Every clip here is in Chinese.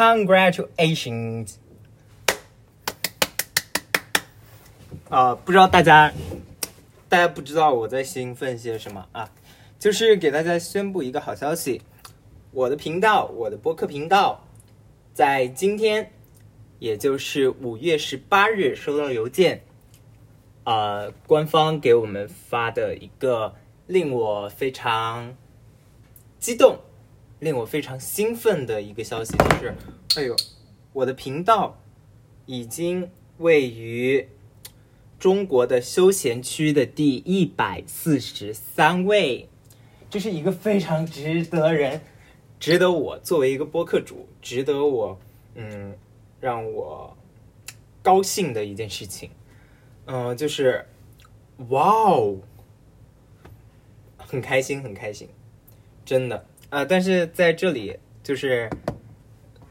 Congratulations！啊，不知道大家，大家不知道我在兴奋些什么啊？就是给大家宣布一个好消息，我的频道，我的播客频道，在今天，也就是五月十八日收到邮件，啊，官方给我们发的一个令我非常激动、令我非常兴奋的一个消息，就是，哎呦，我的频道已经位于。中国的休闲区的第一百四十三位，这是一个非常值得人、值得我作为一个播客主，值得我嗯让我高兴的一件事情。嗯、就是哇哦，很开心，很开心，真的啊、但是在这里，就是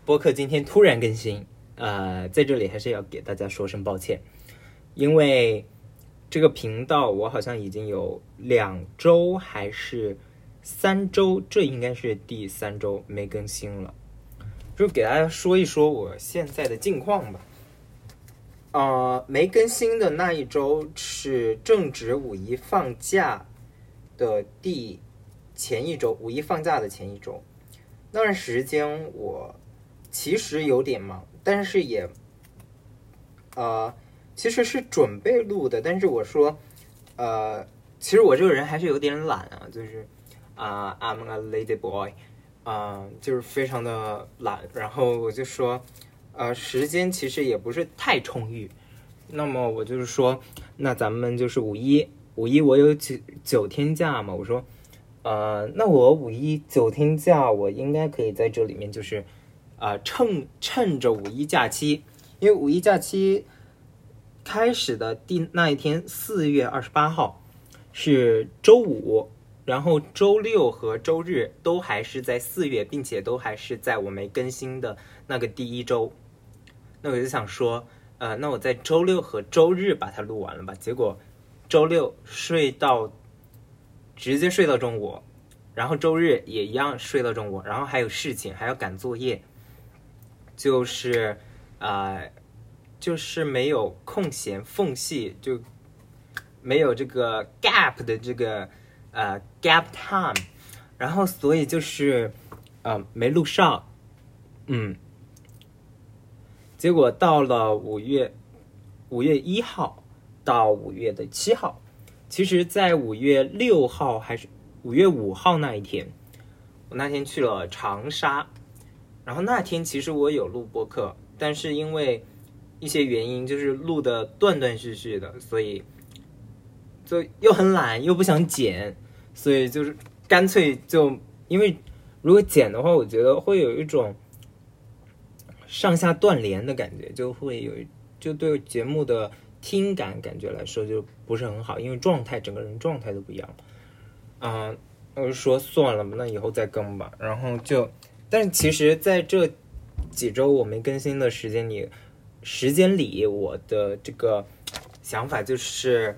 播客今天突然更新，呃，在这里还是要给大家说声抱歉。因为这个频道我好像已经有两周还是三周，这应该是第三周没更新了，就给大家说一说我现在的近况吧。呃，没更新的那一周是正值五一放假的第前一周，五一放假的前一周，那段时间我其实有点忙，但是也呃。其实是准备录的，但是我说，呃，其实我这个人还是有点懒啊，就是啊、i m a lady boy，啊、就是非常的懒。然后我就说，呃，时间其实也不是太充裕。那么我就是说，那咱们就是五一，五一我有九九天假嘛，我说，呃，那我五一九天假，我应该可以在这里面就是，啊、趁趁着五一假期，因为五一假期。开始的第那一天，四月二十八号是周五，然后周六和周日都还是在四月，并且都还是在我没更新的那个第一周。那我就想说，呃，那我在周六和周日把它录完了吧。结果周六睡到直接睡到中午，然后周日也一样睡到中午，然后还有事情，还要赶作业，就是。呃就是没有空闲缝隙，就没有这个 gap 的这个呃 gap time，然后所以就是呃没录上，嗯，结果到了五月五月一号到五月的七号，其实，在五月六号还是五月五号那一天，我那天去了长沙，然后那天其实我有录播客，但是因为一些原因就是录的断断续续的，所以就又很懒又不想剪，所以就是干脆就因为如果剪的话，我觉得会有一种上下断连的感觉，就会有就对节目的听感感觉来说就不是很好，因为状态整个人状态都不一样。嗯、我就说算了吧，那以后再更吧。然后就，但其实在这几周我没更新的时间里。时间里，我的这个想法就是，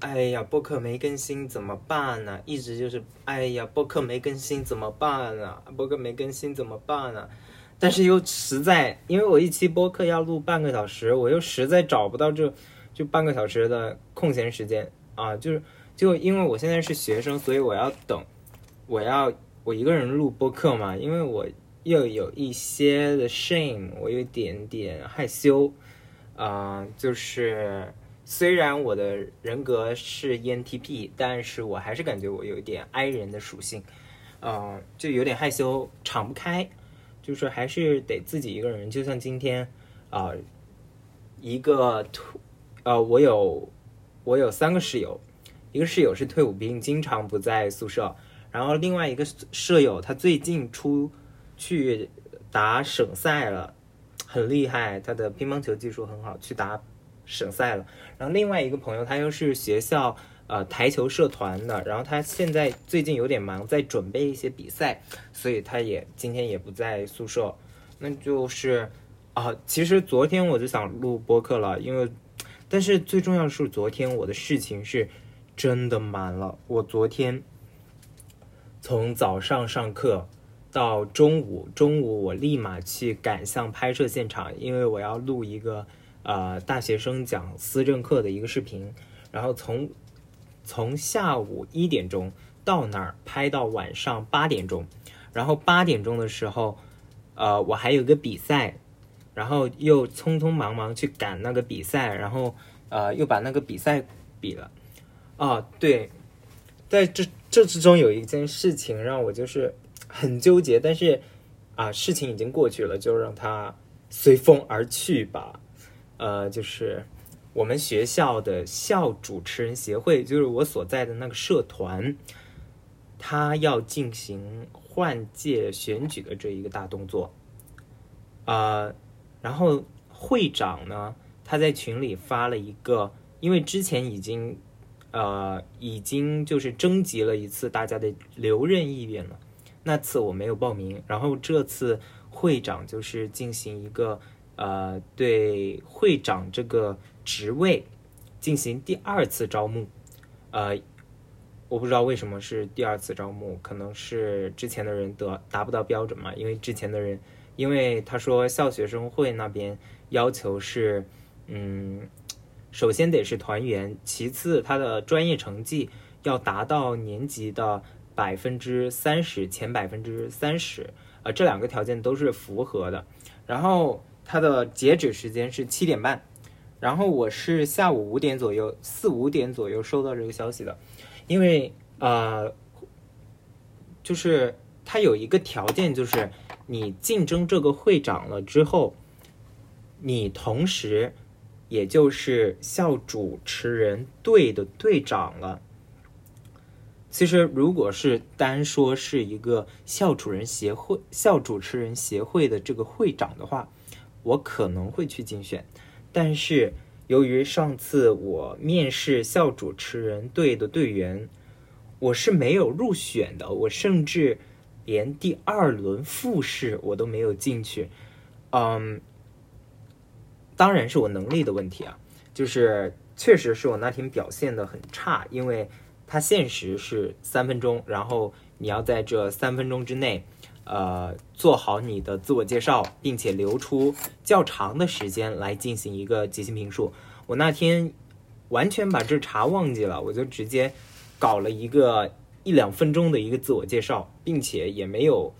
哎呀，播客没更新怎么办呢？一直就是，哎呀，播客没更新怎么办呢？播客没更新怎么办呢？但是又实在，因为我一期播客要录半个小时，我又实在找不到这就半个小时的空闲时间啊，就是就因为我现在是学生，所以我要等，我要我一个人录播客嘛，因为我。又有一些的 shame，我有点点害羞，啊、就是虽然我的人格是 ENTP，但是我还是感觉我有一点 I 人的属性，呃，就有点害羞，敞不开，就是还是得自己一个人。就像今天，啊、一个退，呃，我有我有三个室友，一个室友是退伍兵，经常不在宿舍，然后另外一个舍友他最近出。去打省赛了，很厉害，他的乒乓球技术很好，去打省赛了。然后另外一个朋友，他又是学校呃台球社团的，然后他现在最近有点忙，在准备一些比赛，所以他也今天也不在宿舍。那就是啊，其实昨天我就想录播客了，因为但是最重要是昨天我的事情是真的满了，我昨天从早上上课。到中午，中午我立马去赶向拍摄现场，因为我要录一个呃大学生讲思政课的一个视频，然后从从下午一点钟到那儿拍到晚上八点钟，然后八点钟的时候，呃，我还有个比赛，然后又匆匆忙忙去赶那个比赛，然后呃又把那个比赛比了，啊，对，在这这之中有一件事情让我就是。很纠结，但是啊，事情已经过去了，就让它随风而去吧。呃，就是我们学校的校主持人协会，就是我所在的那个社团，他要进行换届选举的这一个大动作。啊，然后会长呢，他在群里发了一个，因为之前已经呃已经就是征集了一次大家的留任意愿了。那次我没有报名，然后这次会长就是进行一个呃对会长这个职位进行第二次招募，呃，我不知道为什么是第二次招募，可能是之前的人得达不到标准嘛，因为之前的人，因为他说校学生会那边要求是，嗯，首先得是团员，其次他的专业成绩要达到年级的。百分之三十，前百分之三十，呃，这两个条件都是符合的。然后它的截止时间是七点半，然后我是下午五点左右，四五点左右收到这个消息的。因为呃，就是它有一个条件，就是你竞争这个会长了之后，你同时也就是校主持人队的队长了。其实，如果是单说是一个校主人协会、校主持人协会的这个会长的话，我可能会去竞选。但是，由于上次我面试校主持人队的队员，我是没有入选的，我甚至连第二轮复试我都没有进去。嗯，当然是我能力的问题啊，就是确实是我那天表现的很差，因为。它限时是三分钟，然后你要在这三分钟之内，呃，做好你的自我介绍，并且留出较长的时间来进行一个即兴评述。我那天完全把这茬忘记了，我就直接搞了一个一两分钟的一个自我介绍，并且也没有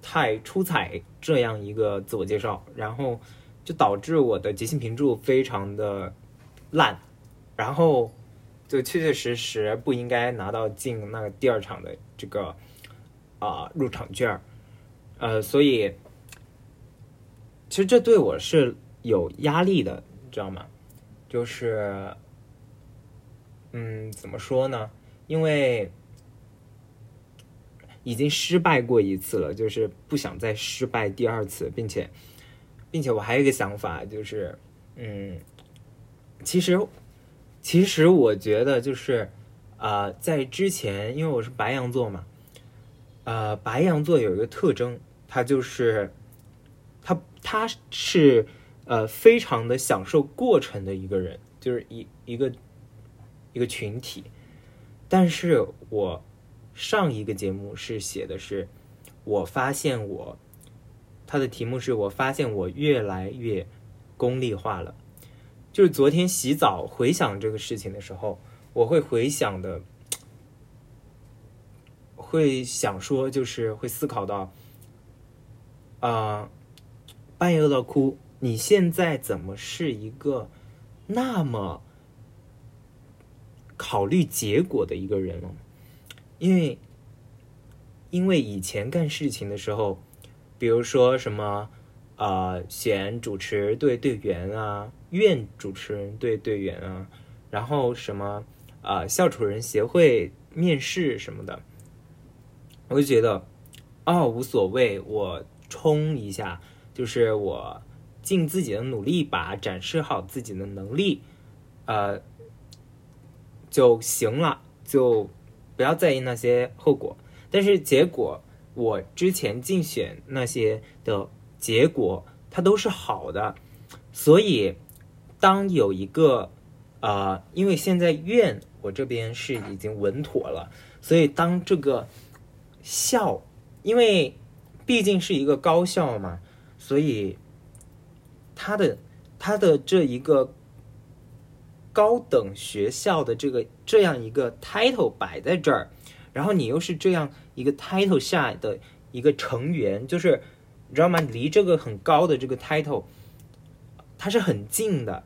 太出彩这样一个自我介绍，然后就导致我的即兴评注非常的烂，然后。就确确实实不应该拿到进那个第二场的这个啊入场券，呃，所以其实这对我是有压力的，知道吗？就是，嗯，怎么说呢？因为已经失败过一次了，就是不想再失败第二次，并且，并且我还有一个想法，就是，嗯，其实。其实我觉得就是，啊，在之前，因为我是白羊座嘛，呃，白羊座有一个特征，他就是，他他是呃非常的享受过程的一个人，就是一一个一个群体。但是我上一个节目是写的是，我发现我，他的题目是我发现我越来越功利化了。就是昨天洗澡回想这个事情的时候，我会回想的，会想说，就是会思考到，啊，半夜饿到哭，你现在怎么是一个那么考虑结果的一个人了？因为，因为以前干事情的时候，比如说什么。啊，选主持队队员啊，院主持人队队员啊，然后什么啊，校主人协会面试什么的，我就觉得哦，无所谓，我冲一下，就是我尽自己的努力吧，展示好自己的能力，呃，就行了，就不要在意那些后果。但是结果，我之前竞选那些的。结果它都是好的，所以当有一个呃，因为现在院我这边是已经稳妥了，所以当这个校因为毕竟是一个高校嘛，所以他的他的这一个高等学校的这个这样一个 title 摆在这儿，然后你又是这样一个 title 下的一个成员，就是你知道吗？离这个很高的这个 title，它是很近的，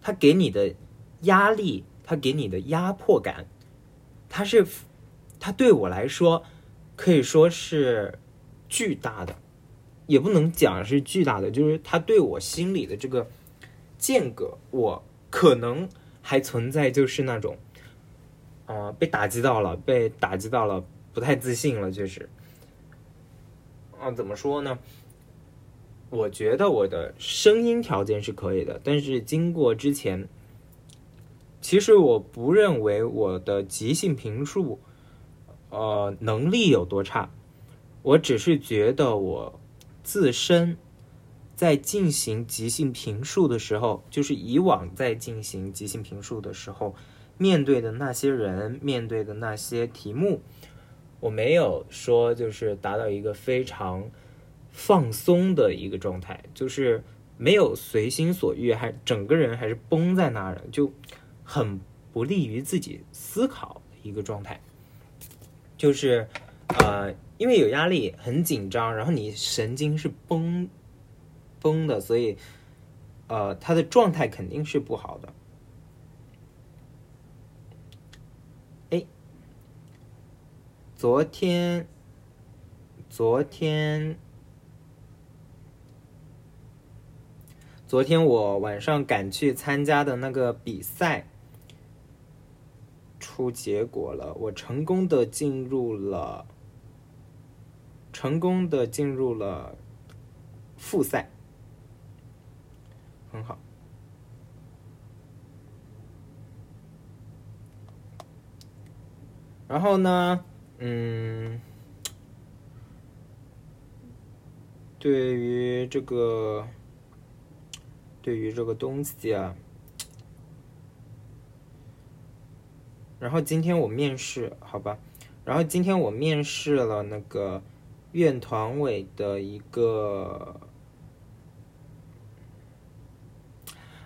它给你的压力，它给你的压迫感，它是它对我来说可以说是巨大的，也不能讲是巨大的，就是它对我心里的这个间隔，我可能还存在就是那种，啊、被打击到了，被打击到了，不太自信了，确实。啊，怎么说呢？我觉得我的声音条件是可以的，但是经过之前，其实我不认为我的即兴评述，呃，能力有多差，我只是觉得我自身在进行即兴评述的时候，就是以往在进行即兴评述的时候，面对的那些人，面对的那些题目，我没有说就是达到一个非常放松的一个状态，就是没有随心所欲，还整个人还是绷在那儿的，就很不利于自己思考的一个状态。就是呃，因为有压力，很紧张，然后你神经是绷绷的，所以呃，他的状态肯定是不好的。哎，昨天，昨天，昨天我晚上赶去参加的那个比赛。出结果了，我成功的进入了，成功的进入了复赛，很好。然后呢，嗯，对于这个，对于这个东西啊。然后今天我面试，好吧，然后今天我面试了那个院团委的一个，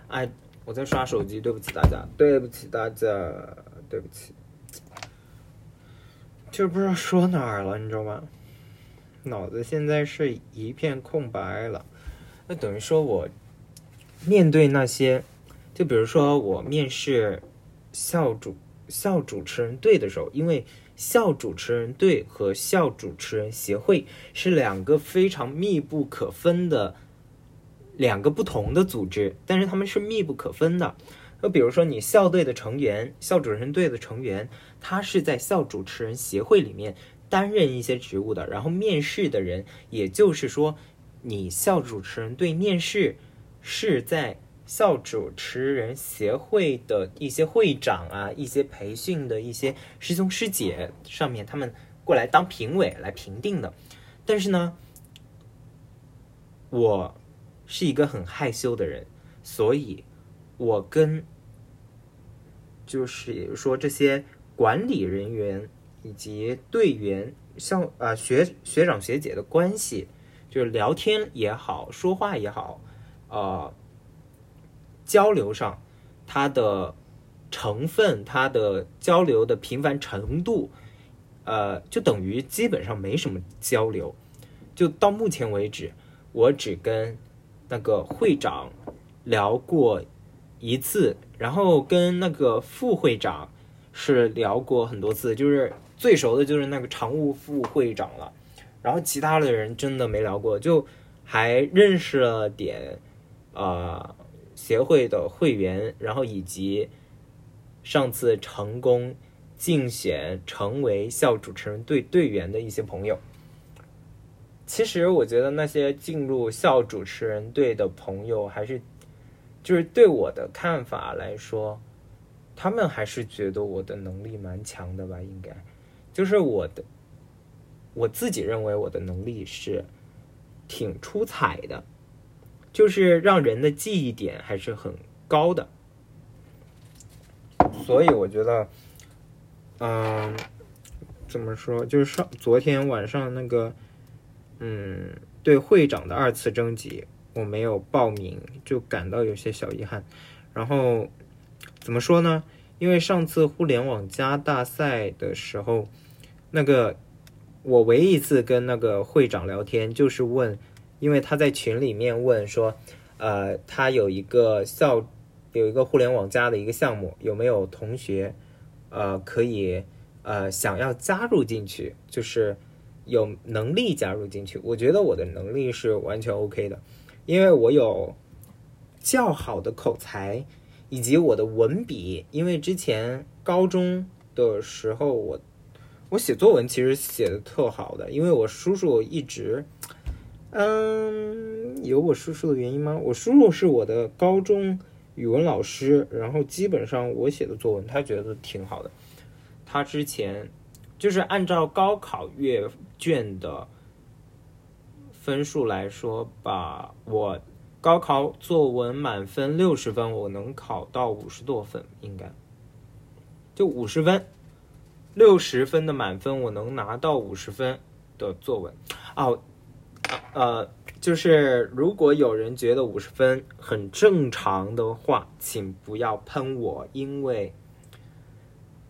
哎，我在刷手机，对不起大家，对不起大家，对不起，就不知道说哪儿了，你知道吗？脑子现在是一片空白了，那等于说我面对那些，就比如说我面试校主。校主持人队的时候，因为校主持人队和校主持人协会是两个非常密不可分的两个不同的组织，但是他们是密不可分的。就比如说你校队的成员、校主持人队的成员，他是在校主持人协会里面担任一些职务的，然后面试的人，也就是说你校主持人队面试是在。校主持人协会的一些会长啊，一些培训的一些师兄师姐上面，他们过来当评委来评定的。但是呢，我是一个很害羞的人，所以我跟就是说这些管理人员以及队员、像啊学学长学姐的关系，就是聊天也好，说话也好，啊。交流上，它的成分，它的交流的频繁程度，呃，就等于基本上没什么交流。就到目前为止，我只跟那个会长聊过一次，然后跟那个副会长是聊过很多次，就是最熟的就是那个常务副会长了。然后其他的人真的没聊过，就还认识了点，啊。协会的会员，然后以及上次成功竞选成为校主持人队队员的一些朋友，其实我觉得那些进入校主持人队的朋友，还是就是对我的看法来说，他们还是觉得我的能力蛮强的吧？应该就是我的我自己认为我的能力是挺出彩的。就是让人的记忆点还是很高的，所以我觉得，嗯，怎么说？就是上昨天晚上那个嗯，对会长的二次征集我没有报名，就感到有些小遗憾。然后怎么说呢？因为上次互联网加大赛的时候，那个我唯一一次跟那个会长聊天，就是问，因为他在群里面问说，呃，他有一个校有一个互联网加的一个项目，有没有同学呃可以呃想要加入进去，就是有能力加入进去。我觉得我的能力是完全 OK 的，因为我有较好的口才。以及我的文笔，因为之前高中的时候，我我写作文其实写的特好的，因为我叔叔一直，嗯，有我叔叔的原因吗？我叔叔是我的高中语文老师，然后基本上我写的作文他觉得挺好的。他之前就是按照高考阅卷的分数来说，吧我。高考作文满分六十分，我能考到五十多分，应该就五十分，六十分的满分我能拿到五十分的作文。哦，呃，就是如果有人觉得五十分很正常的话，请不要喷我，因为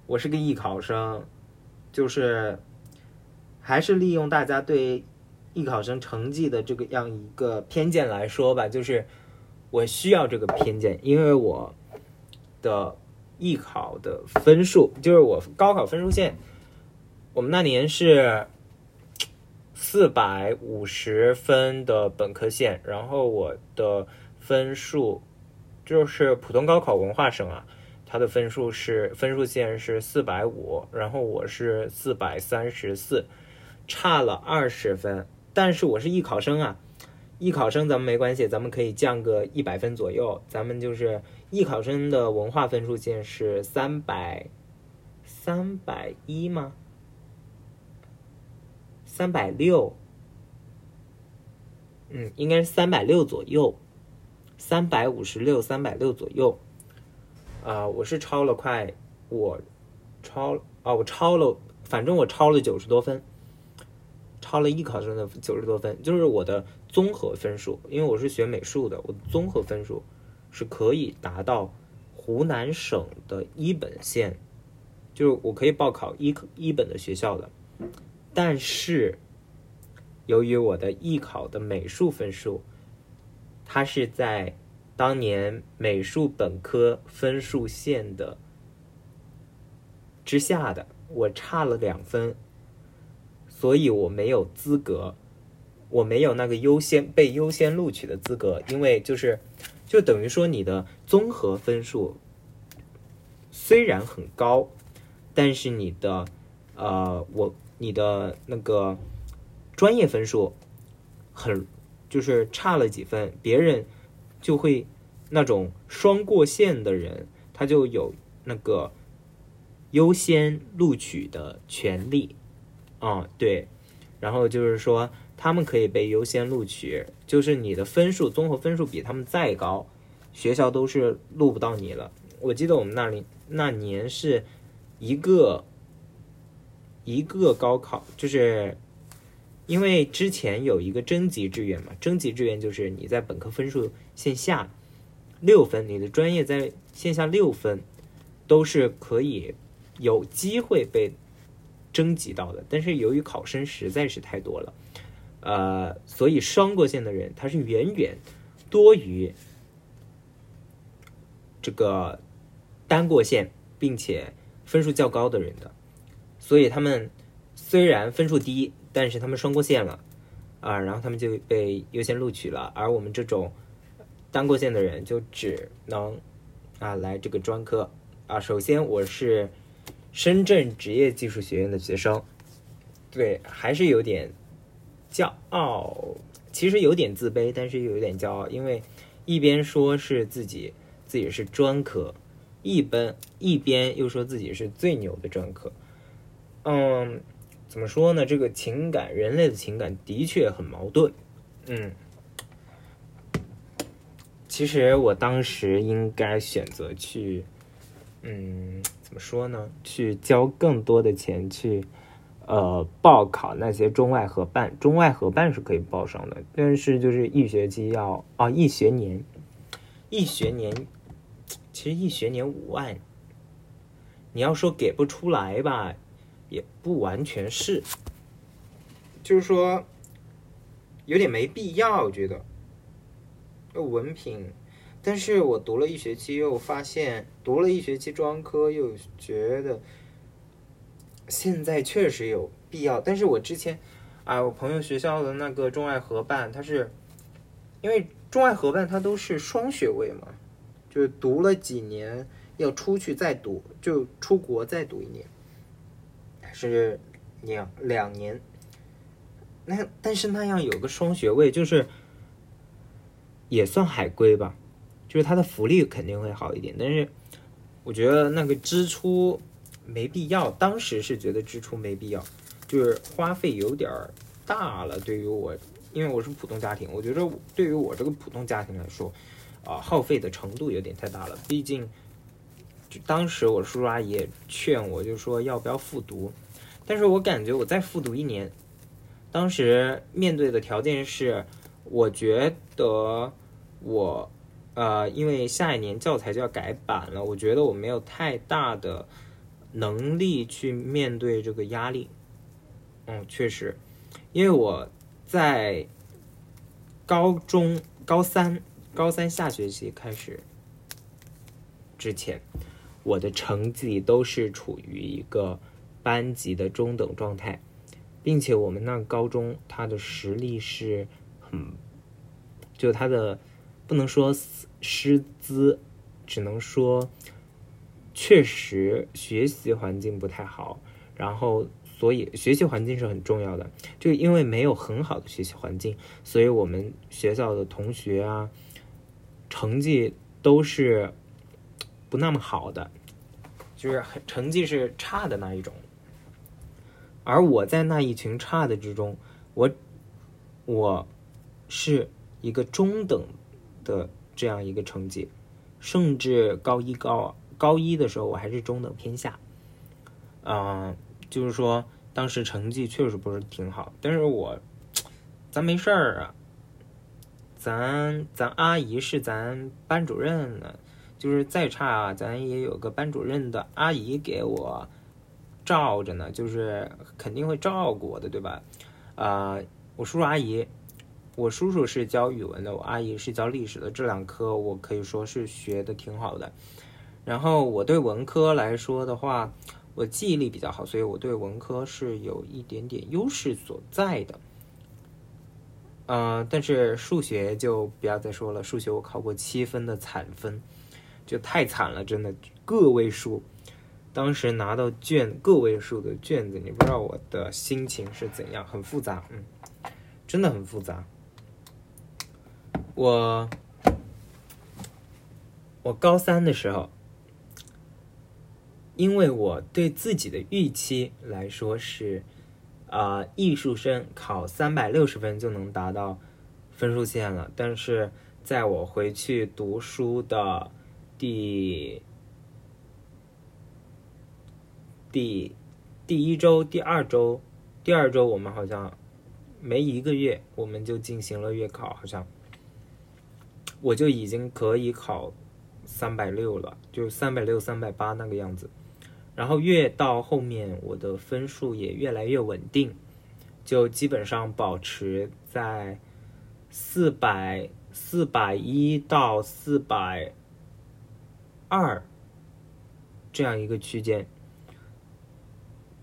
我是个艺考生，就是还是利用大家对。艺考生成绩的这个样一个偏见来说吧，就是我需要这个偏见，因为我的艺考的分数，就是我高考分数线，我们那年是四百五十分的本科线，然后我的分数就是普通高考文化生啊，他的分数是分数线是四百五，然后我是四百三十四，差了二十分。但是我是艺考生啊，艺考生咱们没关系，咱们可以降个一百分左右。咱们就是艺考生的文化分数线是三百三百一吗？三百六？嗯，应该是三百六左右，三百五十六、三百六左右。啊，我是超了快，我超哦，我超了，反正我超了九十多分。超了艺考生的九十多分，就是我的综合分数，因为我是学美术的，我综合分数是可以达到湖南省的一本线，就是我可以报考一一本的学校的。但是由于我的艺考的美术分数，它是在当年美术本科分数线的之下的，我差了两分。所以我没有资格，我没有那个优先被优先录取的资格，因为就是，就等于说你的综合分数虽然很高，但是你的呃，我你的那个专业分数很就是差了几分，别人就会那种双过线的人，他就有那个优先录取的权利。嗯，对，然后就是说，他们可以被优先录取，就是你的分数综合分数比他们再高，学校都是录不到你了。我记得我们那里那年是一个一个高考，就是因为之前有一个征集志愿嘛，征集志愿就是你在本科分数线下六分，你的专业在线下六分，都是可以有机会被。征集到的，但是由于考生实在是太多了，呃，所以双过线的人他是远远多于这个单过线并且分数较高的人的，所以他们虽然分数低，但是他们双过线了啊，然后他们就被优先录取了，而我们这种单过线的人就只能啊来这个专科啊。首先我是。深圳职业技术学院的学生，对，还是有点骄傲，其实有点自卑，但是又有点骄傲，因为一边说是自己自己是专科，一边一边又说自己是最牛的专科。嗯，怎么说呢？这个情感，人类的情感的确很矛盾。嗯，其实我当时应该选择去，嗯。怎么说呢？去交更多的钱去，呃报考那些中外合办，中外合办是可以报上的，但是就是一学期要啊一学年，一学年，其实一学年五万，你要说给不出来吧，也不完全是，就是说有点没必要，我觉得，文凭。但是我读了一学期，又发现读了一学期专科，又觉得现在确实有必要。但是我之前，啊，我朋友学校的那个中外合办，他是因为中外合办它都是双学位嘛，就读了几年要出去再读，就出国再读一年，是两两年。那但是那样有个双学位，就是也算海归吧。就是它的福利肯定会好一点，但是我觉得那个支出没必要。当时是觉得支出没必要，就是花费有点大了。对于我，因为我是普通家庭，我觉得对于我这个普通家庭来说，啊，耗费的程度有点太大了。毕竟，就当时我叔叔阿姨也劝我，就说要不要复读，但是我感觉我再复读一年，当时面对的条件是，我觉得我。呃，因为下一年教材就要改版了，我觉得我没有太大的能力去面对这个压力。嗯，确实，因为我在高中高三高三下学期开始之前，我的成绩都是处于一个班级的中等状态，并且我们那高中它的实力是很，就它的不能说。师资，只能说，确实学习环境不太好，然后所以学习环境是很重要的。就因为没有很好的学习环境，所以我们学校的同学啊，成绩都是不那么好的，就是成绩是差的那一种。而我在那一群差的之中，我我是一个中等的。这样一个成绩，甚至高一高高一的时候，我还是中等偏下。嗯，就是说当时成绩确实不是挺好，但是我咱没事儿啊，咱咱阿姨是咱班主任呢，就是再差，咱也有个班主任的阿姨给我照着呢，就是肯定会照顾我的，对吧？啊，我叔叔阿姨。我叔叔是教语文的，我阿姨是教历史的，这两科我可以说是学的挺好的。然后我对文科来说的话，我记忆力比较好，所以我对文科是有一点点优势所在的。嗯，但是数学就不要再说了，数学我考过七分的惨分，就太惨了，真的个位数。当时拿到卷个位数的卷子，你不知道我的心情是怎样，很复杂，嗯，真的很复杂。我我高三的时候，因为我对自己的预期来说是，啊，艺术生考三百六十分就能达到分数线了。但是在我回去读书的第第第一周、第二周、第二周，我们好像没一个月，我们就进行了月考，好像。我就已经可以考三百六了，就三百六、三百八那个样子。然后越到后面，我的分数也越来越稳定，就基本上保持在四百四百一到四百二这样一个区间。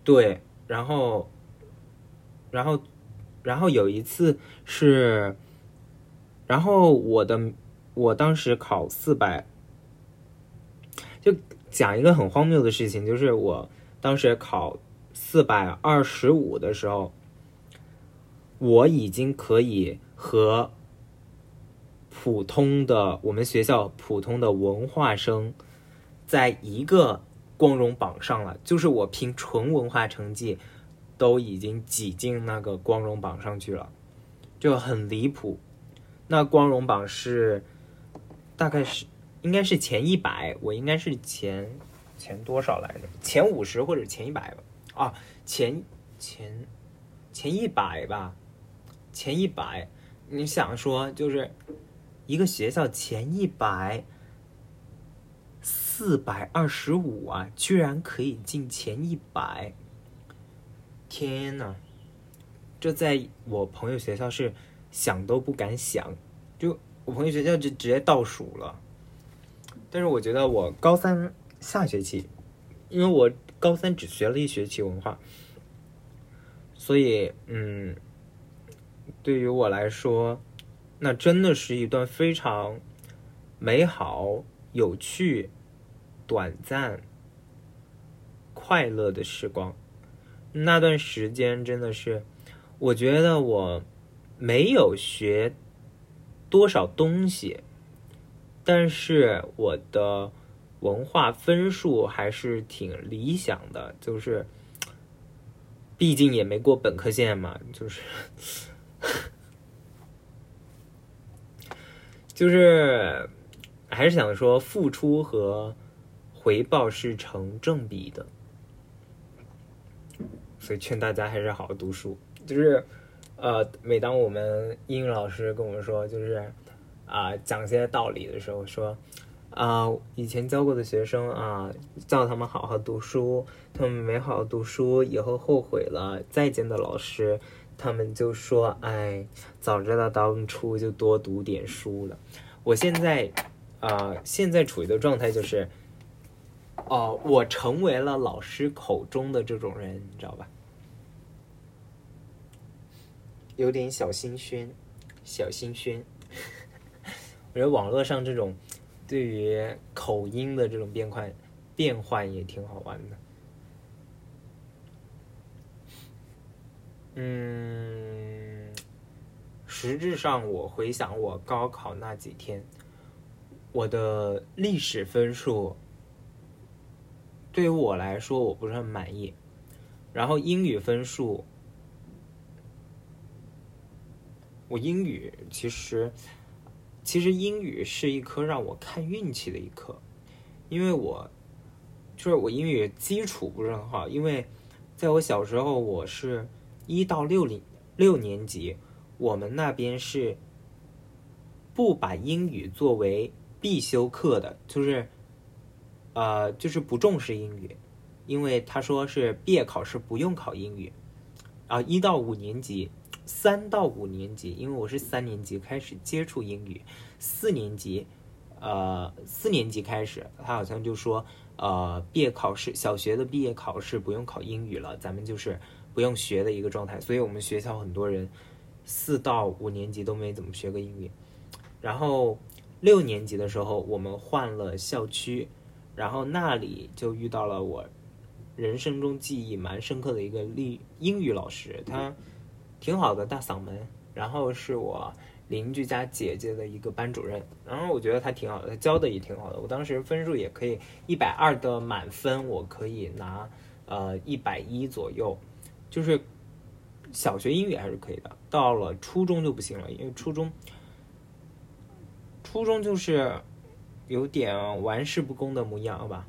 对，然后，然后，然后有一次是，然后我的。我当时考四百，就讲一个很荒谬的事情，就是我当时考四百二十五的时候，我已经可以和普通的我们学校普通的文化生在一个光荣榜上了，就是我凭纯文化成绩都已经挤进那个光荣榜上去了，就很离谱。那光荣榜是。大概是应该是前一百，我应该是前前多少来着？前五十或者前一百吧？啊，前前前一百吧，前一百，你想说就是一个学校前一百四百二十五啊，居然可以进前一百，天呐！这在我朋友学校是想都不敢想，就我朋友学校就直接倒数了。但是我觉得我高三下学期，因为我高三只学了一学期文化。所以，嗯，对于我来说，那真的是一段非常美好、有趣、短暂、快乐的时光。那段时间真的是，我觉得我没有学多少东西，但是我的文化分数还是挺理想的，就是。毕竟也没过本科线嘛，就是，就是还是想说，付出和回报是成正比的，所以劝大家还是好好读书。就是，呃，每当我们英语老师跟我们说，就是啊，讲些道理的时候，说。啊，以前教过的学生啊，叫他们好好读书，他们没好好读书，以后后悔了。再见的老师，他们就说：“哎，早知道当初就多读点书了。”我现在啊，现在处于的状态就是，哦，我成为了老师口中的这种人，你知道吧？有点小心轩，小心轩。我觉得网络上这种。对于口音的这种变换，变换也挺好玩的。嗯，实质上我回想我高考那几天，我的历史分数对于我来说我不是很满意，然后英语分数，我英语其实。其实英语是一科让我看运气的一科，因为我就是我英语基础不是很好，因为在我小时候，我是一到六零六年级，我们那边是不把英语作为必修课的，就是呃，就是不重视英语，因为他说是毕业考试不用考英语，啊，一到五年级。三到五年级，因为我是三年级开始接触英语，四年级，呃，四年级开始，他好像就说，呃，毕业考试，小学的毕业考试不用考英语了，咱们就是不用学的一个状态。所以我们学校很多人四到五年级都没怎么学过英语。然后六年级的时候，我们换了校区，然后那里就遇到了我人生中记忆蛮深刻的一个历英语老师，他。挺好的大嗓门，然后是我邻居家姐姐的一个班主任，然后我觉得他挺好的，他教的也挺好的。我当时分数也可以一百二的满分，我可以拿呃一百一左右，就是小学英语还是可以的。到了初中就不行了，因为初中初中就是有点玩世不恭的模样吧，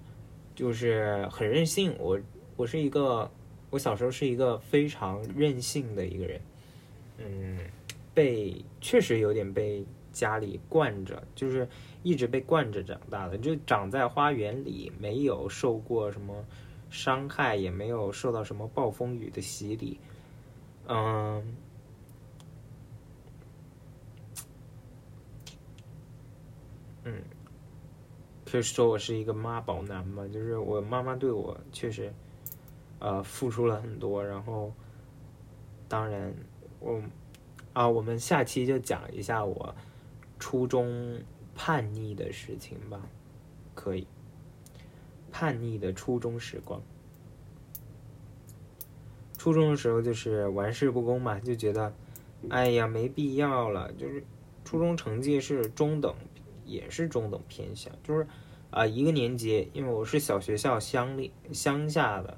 就是很任性。我我是一个。我小时候是一个非常任性的一个人，嗯，被确实有点被家里惯着，就是一直被惯着长大的，就长在花园里，没有受过什么伤害，也没有受到什么暴风雨的洗礼，嗯，嗯，可以说我是一个妈宝男嘛，就是我妈妈对我确实。呃，付出了很多，然后，当然，我啊，我们下期就讲一下我初中叛逆的事情吧，可以，叛逆的初中时光。初中的时候就是玩世不恭嘛，就觉得，哎呀，没必要了。就是初中成绩是中等，也是中等偏下，就是啊，一个年级，因为我是小学校乡里乡下的。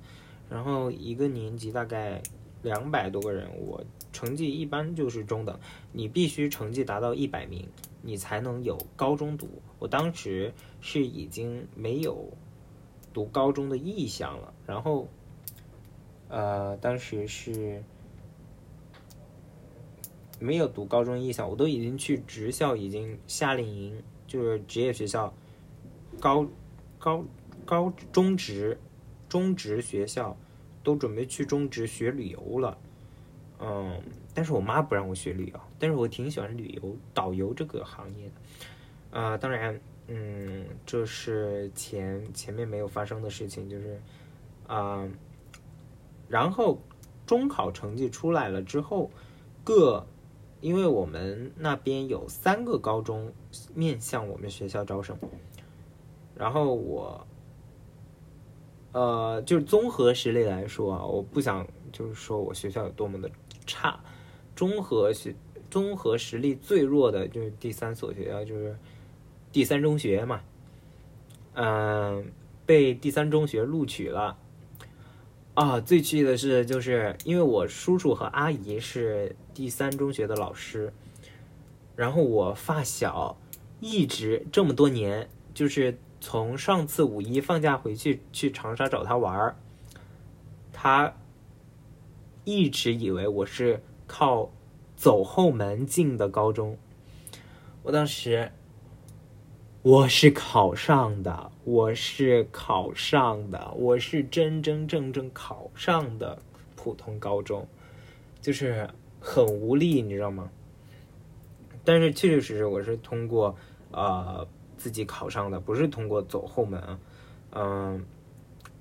然后一个年级大概两百多个人，我成绩一般就是中等。你必须成绩达到一百名，你才能有高中读。我当时是已经没有读高中的意向了。然后呃，当时是没有读高中意向，我都已经去职校，已经夏令营，就是职业学校，高高高中职中职学校都准备去中职学旅游了。嗯，但是我妈不让我学旅游，但是我挺喜欢旅游导游这个行业的。啊，当然，嗯，这是前前面没有发生的事情，就是啊，然后中考成绩出来了之后，各因为我们那边有三个高中面向我们学校招生，然后我，呃，就是综合实力来说啊，我不想就是说我学校有多么的。差，综合学综合实力最弱的就是第三所学校，就是第三中学嘛。嗯，被第三中学录取了。啊，最气的是，就是因为我叔叔和阿姨是第三中学的老师，然后我发小一直这么多年，就是从上次五一放假回去去长沙找他玩儿，他。一直以为我是靠走后门进的高中，我当时我是考上的，我是考上的，我是真真正正考上的普通高中，就是很无力，你知道吗？但是确确实实我是通过呃自己考上的，不是通过走后门。嗯，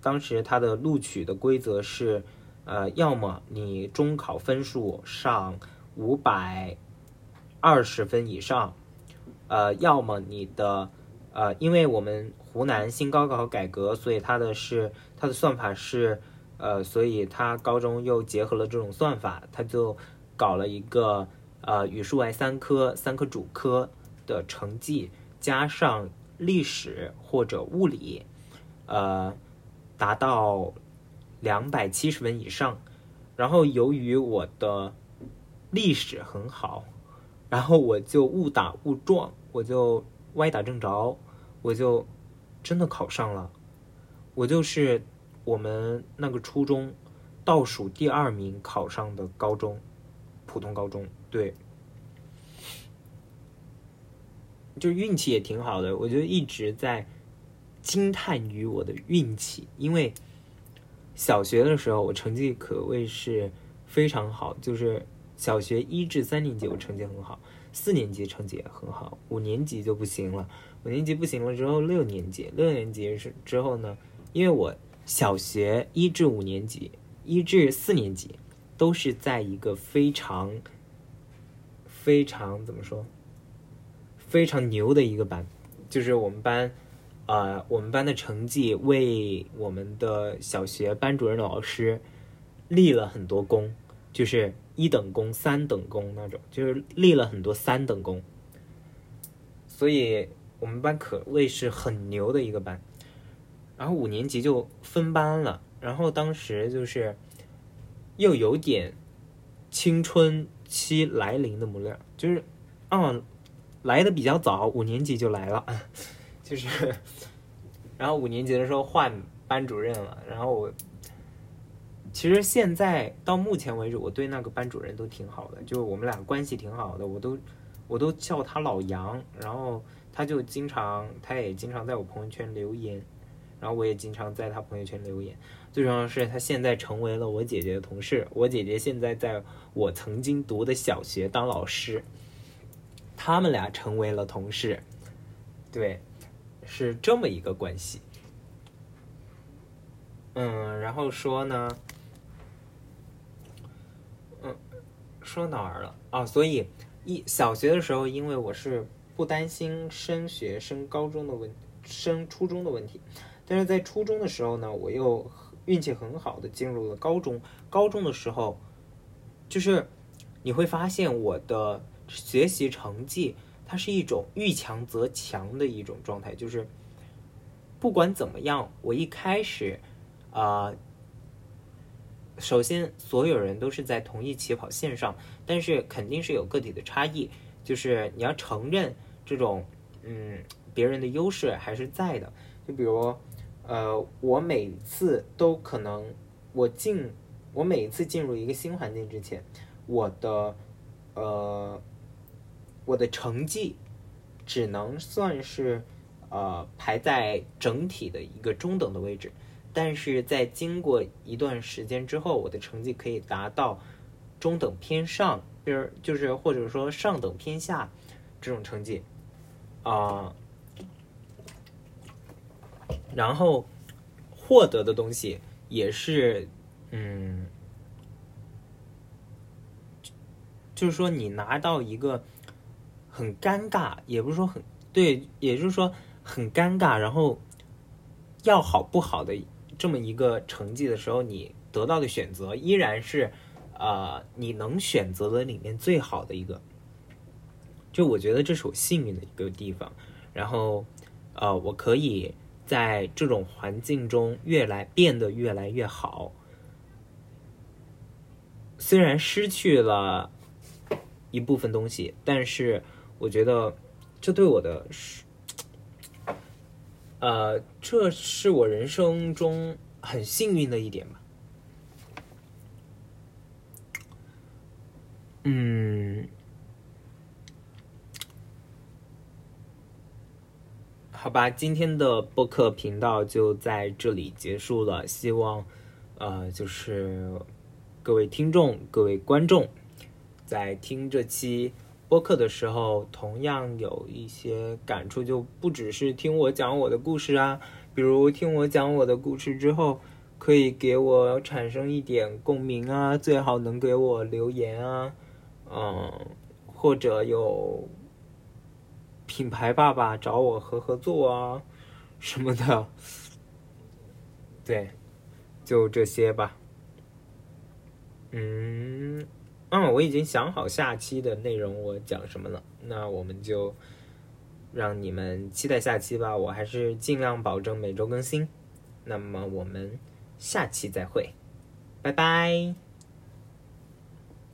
当时他的录取的规则是。呃，要么你中考分数上五百二十分以上，呃，要么你的呃，因为我们湖南新高考改革，所以它的是它的算法是呃，所以它高中又结合了这种算法，它就搞了一个呃语数外三科三科主科的成绩加上历史或者物理，呃，达到。两百七十分以上，然后由于我的历史很好，然后我就误打误撞，我就歪打正着，我就真的考上了。我就是我们那个初中倒数第二名考上的高中，普通高中。对，就是运气也挺好的，我就一直在惊叹于我的运气，因为。小学的时候，我成绩可谓是非常好，就是小学一至三年级我成绩很好，四年级成绩也很好，五年级就不行了。五年级不行了之后，六年级，六年级是之后呢？因为我小学一至五年级，一至四年级都是在一个非常非常怎么说，非常牛的一个班，就是我们班。呃，我们班的成绩为我们的小学班主任老师立了很多功，就是一等功、三等功那种，就是立了很多三等功。所以我们班可谓是很牛的一个班。然后五年级就分班了，然后当时就是又有点青春期来临的模样，就是，嗯，来的比较早，五年级就来了。就是，然后五年级的时候换班主任了，然后我其实现在到目前为止，我对那个班主任都挺好的，就我们俩关系挺好的，我都我都叫他老杨，然后他就经常，他也经常在我朋友圈留言，然后我也经常在他朋友圈留言。最重要的是，他现在成为了我姐姐的同事，我姐姐现在在我曾经读的小学当老师，他们俩成为了同事，对。是这么一个关系，嗯，然后说呢，嗯，说哪儿了啊？所以一小学的时候，因为我是不担心升学升高中的问升初中的问题，但是在初中的时候呢，我又运气很好的进入了高中。高中的时候，就是你会发现我的学习成绩。它是一种遇强则强的一种状态，就是不管怎么样，我一开始，啊，首先所有人都是在同一起跑线上，但是肯定是有个体的差异，就是你要承认这种，嗯，别人的优势还是在的。就比如，呃，我每次都可能我进我每一次进入一个新环境之前，我的呃我的成绩只能算是呃排在整体的一个中等的位置，但是在经过一段时间之后，我的成绩可以达到中等偏上，就是就是或者说上等偏下这种成绩。啊、然后获得的东西也是，嗯，就是说你拿到一个很尴尬，也不是说很对，也就是说很尴尬，然后要好不好的这么一个成绩的时候，你得到的选择依然是，呃，你能选择的里面最好的一个。就我觉得这是我幸运的一个地方，然后，呃，我可以在这种环境中越来变得越来越好。虽然失去了一部分东西，但是我觉得这对我的是，呃，这是我人生中很幸运的一点吧。嗯。好吧，今天的播客频道就在这里结束了。希望，呃，就是各位听众、各位观众，在听这期播客的时候，同样有一些感触，就不只是听我讲我的故事啊。比如听我讲我的故事之后，可以给我产生一点共鸣啊，最好能给我留言啊，嗯，或者有。品牌爸爸找我合合作啊，什么的，对，就这些吧。嗯，嗯，我已经想好下期的内容我讲什么了，那我们就让你们期待下期吧。我还是尽量保证每周更新。那么我们下期再会，拜拜。